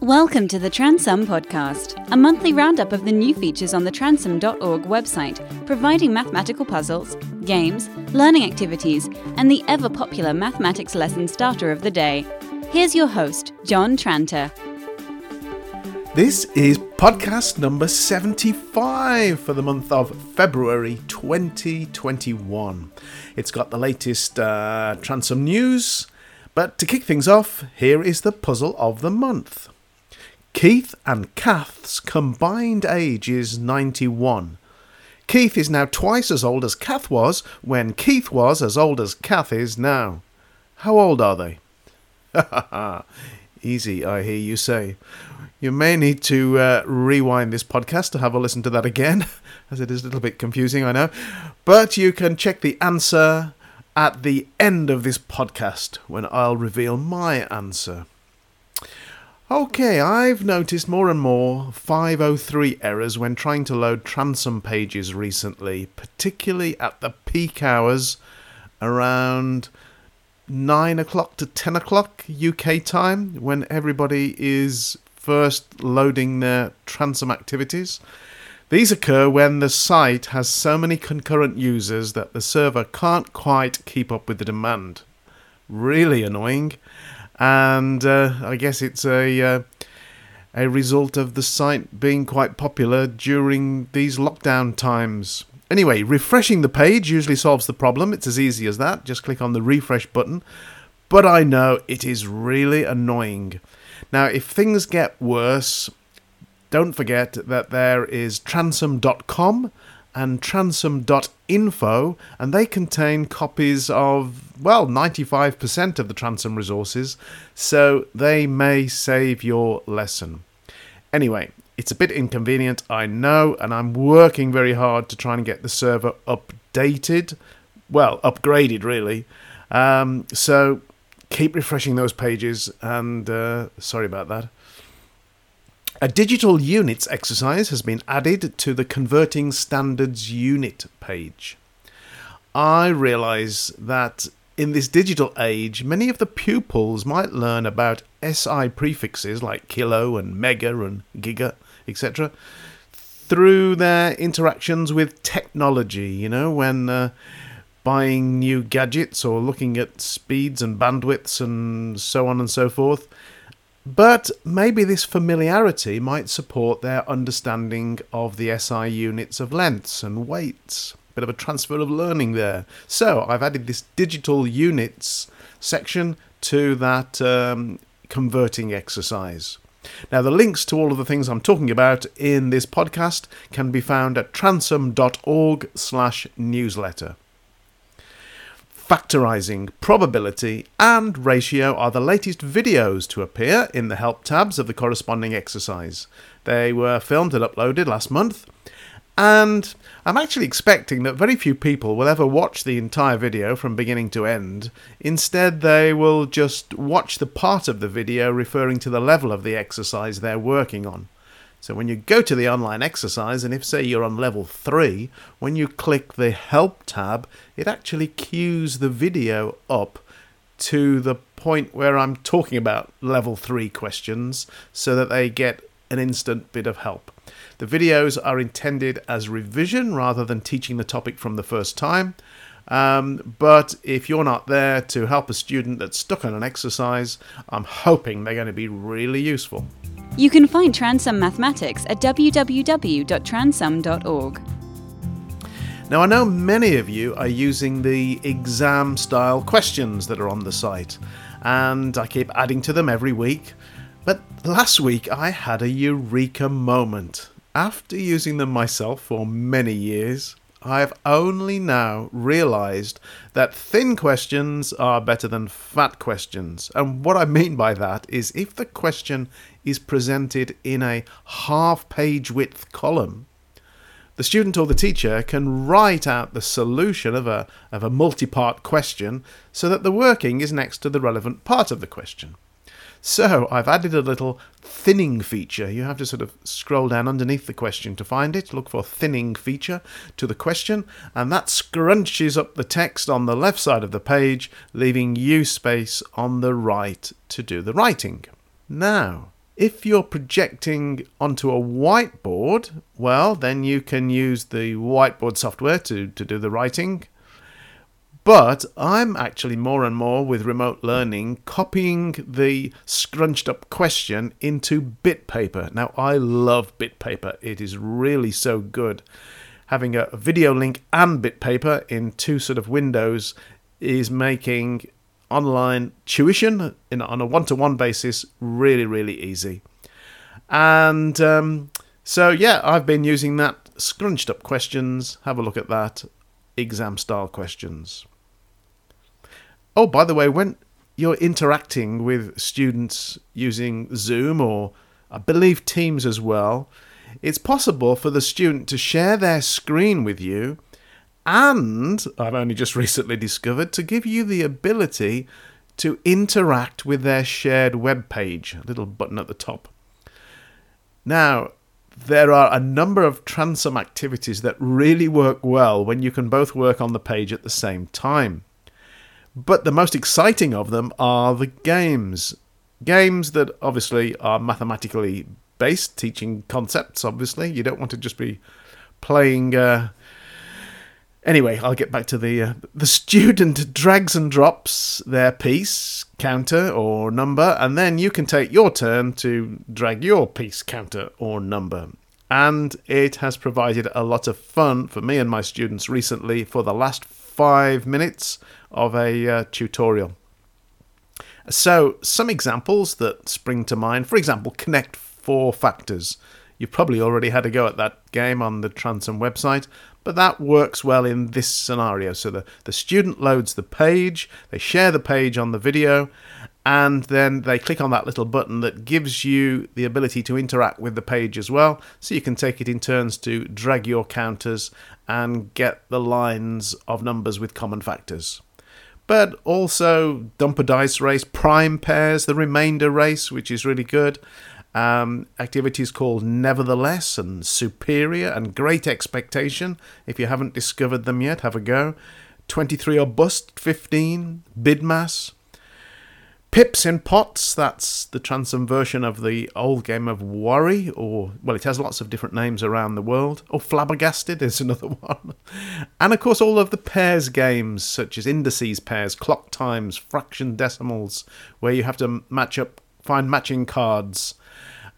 Welcome to the Transum Podcast, a monthly roundup of the new features on the transum.org website, providing mathematical puzzles, games, learning activities, and the ever popular mathematics lesson starter of the day. Here's your host, John Tranter. This is podcast number 75 for the month of February 2021. It's got the latest uh, Transum news, but to kick things off, here is the puzzle of the month. Keith and Kath's combined age is 91. Keith is now twice as old as Kath was when Keith was as old as Kath is now. How old are they? Easy, I hear you say. You may need to uh, rewind this podcast to have a listen to that again, as it is a little bit confusing, I know. But you can check the answer at the end of this podcast when I'll reveal my answer. Okay, I've noticed more and more 503 errors when trying to load Transum pages recently, particularly at the peak hours around 9 o'clock to 10 o'clock UK time when everybody is first loading their Transum activities. These occur when the site has so many concurrent users that the server can't quite keep up with the demand. Really annoying and uh, I guess it's a uh, a result of the site being quite popular during these lockdown times. Anyway, refreshing the page usually solves the problem. It's as easy as that. Just click on the refresh button. But I know it is really annoying. Now, if things get worse, don't forget that there is transum.com and transum.info, and they contain copies of, well, 95% of the Transum resources, so they may save your lesson. Anyway, it's a bit inconvenient, I know, and I'm working very hard to try and get the server updated. Well, upgraded, really. Um, so keep refreshing those pages, and uh, sorry about that. A digital units exercise has been added to the Converting Standards Unit page. I realise that in this digital age, many of the pupils might learn about SI prefixes like kilo and mega and giga, etc., through their interactions with technology, you know, when uh, buying new gadgets or looking at speeds and bandwidths and so on and so forth. But maybe this familiarity might support their understanding of the SI units of lengths and weights. Bit of a transfer of learning there. So I've added this digital units section to that um, converting exercise. Now, the links to all of the things I'm talking about in this podcast can be found at transum.org slash newsletter. Factorizing, probability, and ratio are the latest videos to appear in the help tabs of the corresponding exercise. They were filmed and uploaded last month, and I'm actually expecting that very few people will ever watch the entire video from beginning to end. Instead, they will just watch the part of the video referring to the level of the exercise they're working on. So when you go to the online exercise, and if say you're on level 3, when you click the help tab, it actually cues the video up to the point where I'm talking about level 3 questions so that they get an instant bit of help. The videos are intended as revision rather than teaching the topic from the first time. Um, but if you're not there to help a student that's stuck on an exercise, I'm hoping they're going to be really useful. You can find Transum Mathematics at www.transum.org. Now, I know many of you are using the exam style questions that are on the site, and I keep adding to them every week. But last week I had a eureka moment. After using them myself for many years, I have only now realized that thin questions are better than fat questions. And what I mean by that is if the question is presented in a half page width column, the student or the teacher can write out the solution of a, of a multi part question so that the working is next to the relevant part of the question. So I've added a little thinning feature. You have to sort of scroll down underneath the question to find it, look for thinning feature to the question, and that scrunches up the text on the left side of the page, leaving you space on the right to do the writing. Now, If you're projecting onto a whiteboard, well, then you can use the whiteboard software to, to do the writing. But I'm actually more and more with remote learning copying the scrunched up question into BitPaper. Now, I love BitPaper, it is really so good. Having a video link and BitPaper in two sort of windows is making online tuition in, on a one to one basis really, really easy. And um, so, yeah, I've been using that scrunched up questions. Have a look at that. Exam style questions. Oh, by the way, when you're interacting with students using Zoom or I believe Teams as well, it's possible for the student to share their screen with you and I've only just recently discovered to give you the ability to interact with their shared web page, a little button at the top. Now, there are a number of Transum activities that really work well when you can both work on the page at the same time. But the most exciting of them are the games. Games that obviously are mathematically based, teaching concepts, obviously. You don't want to just be playing uh, Anyway, I'll get back to the uh, the student drags and drops their piece counter or number, and then you can take your turn to drag your piece counter or number. And it has provided a lot of fun for me and my students recently for the last five minutes of a uh, tutorial. So, some examples that spring to mind, for example, connect four factors. You've probably already had a go at that game on the Transum website, but that works well in this scenario. So the, the student loads the page, they share the page on the video, and then they click on that little button that gives you the ability to interact with the page as well. So you can take it in turns to drag your counters and get the lines of numbers with common factors. But also dumper dice race, prime pairs, the remainder race, which is really good. Um, activities called Nevertheless and Superior and Great Expectation. If you haven't discovered them yet, have a go. 23 or Bust 15, Bidmas. Pips in Pots, that's the transum version of the old game of Worry, or, well, it has lots of different names around the world. Or Flabbergasted is another one. And of course, all of the pairs games, such as indices pairs, clock times, fraction decimals, where you have to match up, find matching cards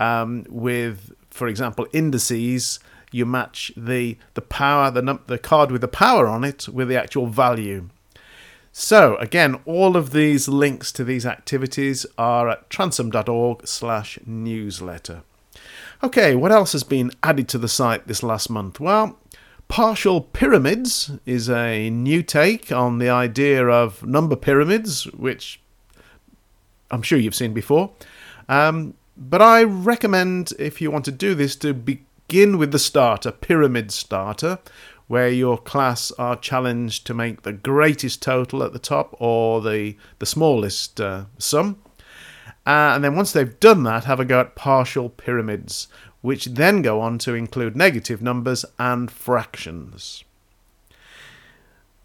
um, with, for example, indices. You match the the power, the num- the card with the power on it, with the actual value. So again, all of these links to these activities are at transum.org/newsletter. Okay, what else has been added to the site this last month? Well, partial pyramids is a new take on the idea of number pyramids, which I'm sure you've seen before. Um, but I recommend, if you want to do this, to begin with the starter, pyramid starter, where your class are challenged to make the greatest total at the top or the, the smallest uh, sum. Uh, and then once they've done that, have a go at partial pyramids, which then go on to include negative numbers and fractions.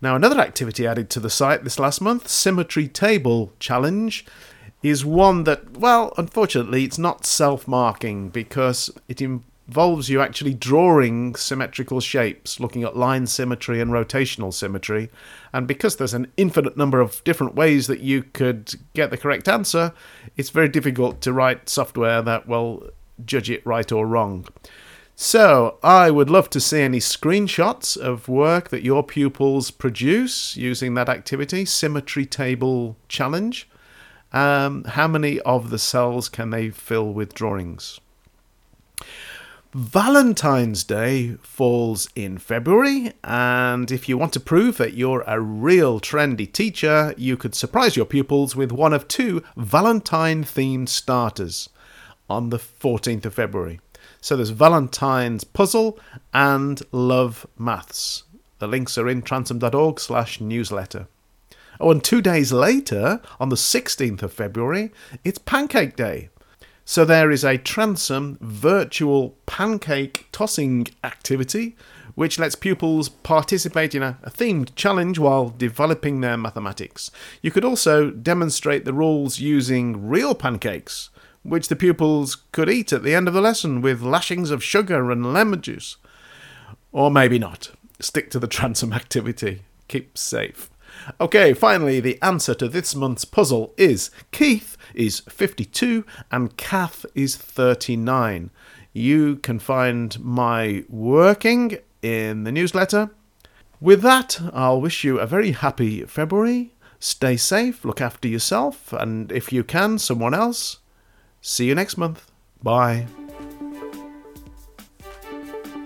Now, another activity added to the site this last month, Symmetry Table Challenge, is one that, well, unfortunately, it's not self marking because it involves you actually drawing symmetrical shapes, looking at line symmetry and rotational symmetry. And because there's an infinite number of different ways that you could get the correct answer, it's very difficult to write software that will judge it right or wrong. So, I would love to see any screenshots of work that your pupils produce using that activity, Symmetry Table Challenge. Um, how many of the cells can they fill with drawings? Valentine's Day falls in February, and if you want to prove that you're a real trendy teacher, you could surprise your pupils with one of two Valentine themed starters on the 14th of February. So there's Valentine's Puzzle and Love Maths. The links are in transum.org slash newsletter. Oh, and two days later, on the 16th of February, it's Pancake Day. So there is a Transum virtual pancake tossing activity which lets pupils participate in a, a, themed challenge while developing their mathematics. You could also demonstrate the rules using real pancakes, which the pupils could eat at the end of the lesson with lashings of sugar and lemon juice. Or maybe not. Stick to the transum activity. Keep safe. Okay, finally, the answer to this month's puzzle is Keith is 52 and Kath is 39. You can find my working in the newsletter. With that, I'll wish you a very happy February. Stay safe, look after yourself, and if you can, someone else. See you next month. Bye.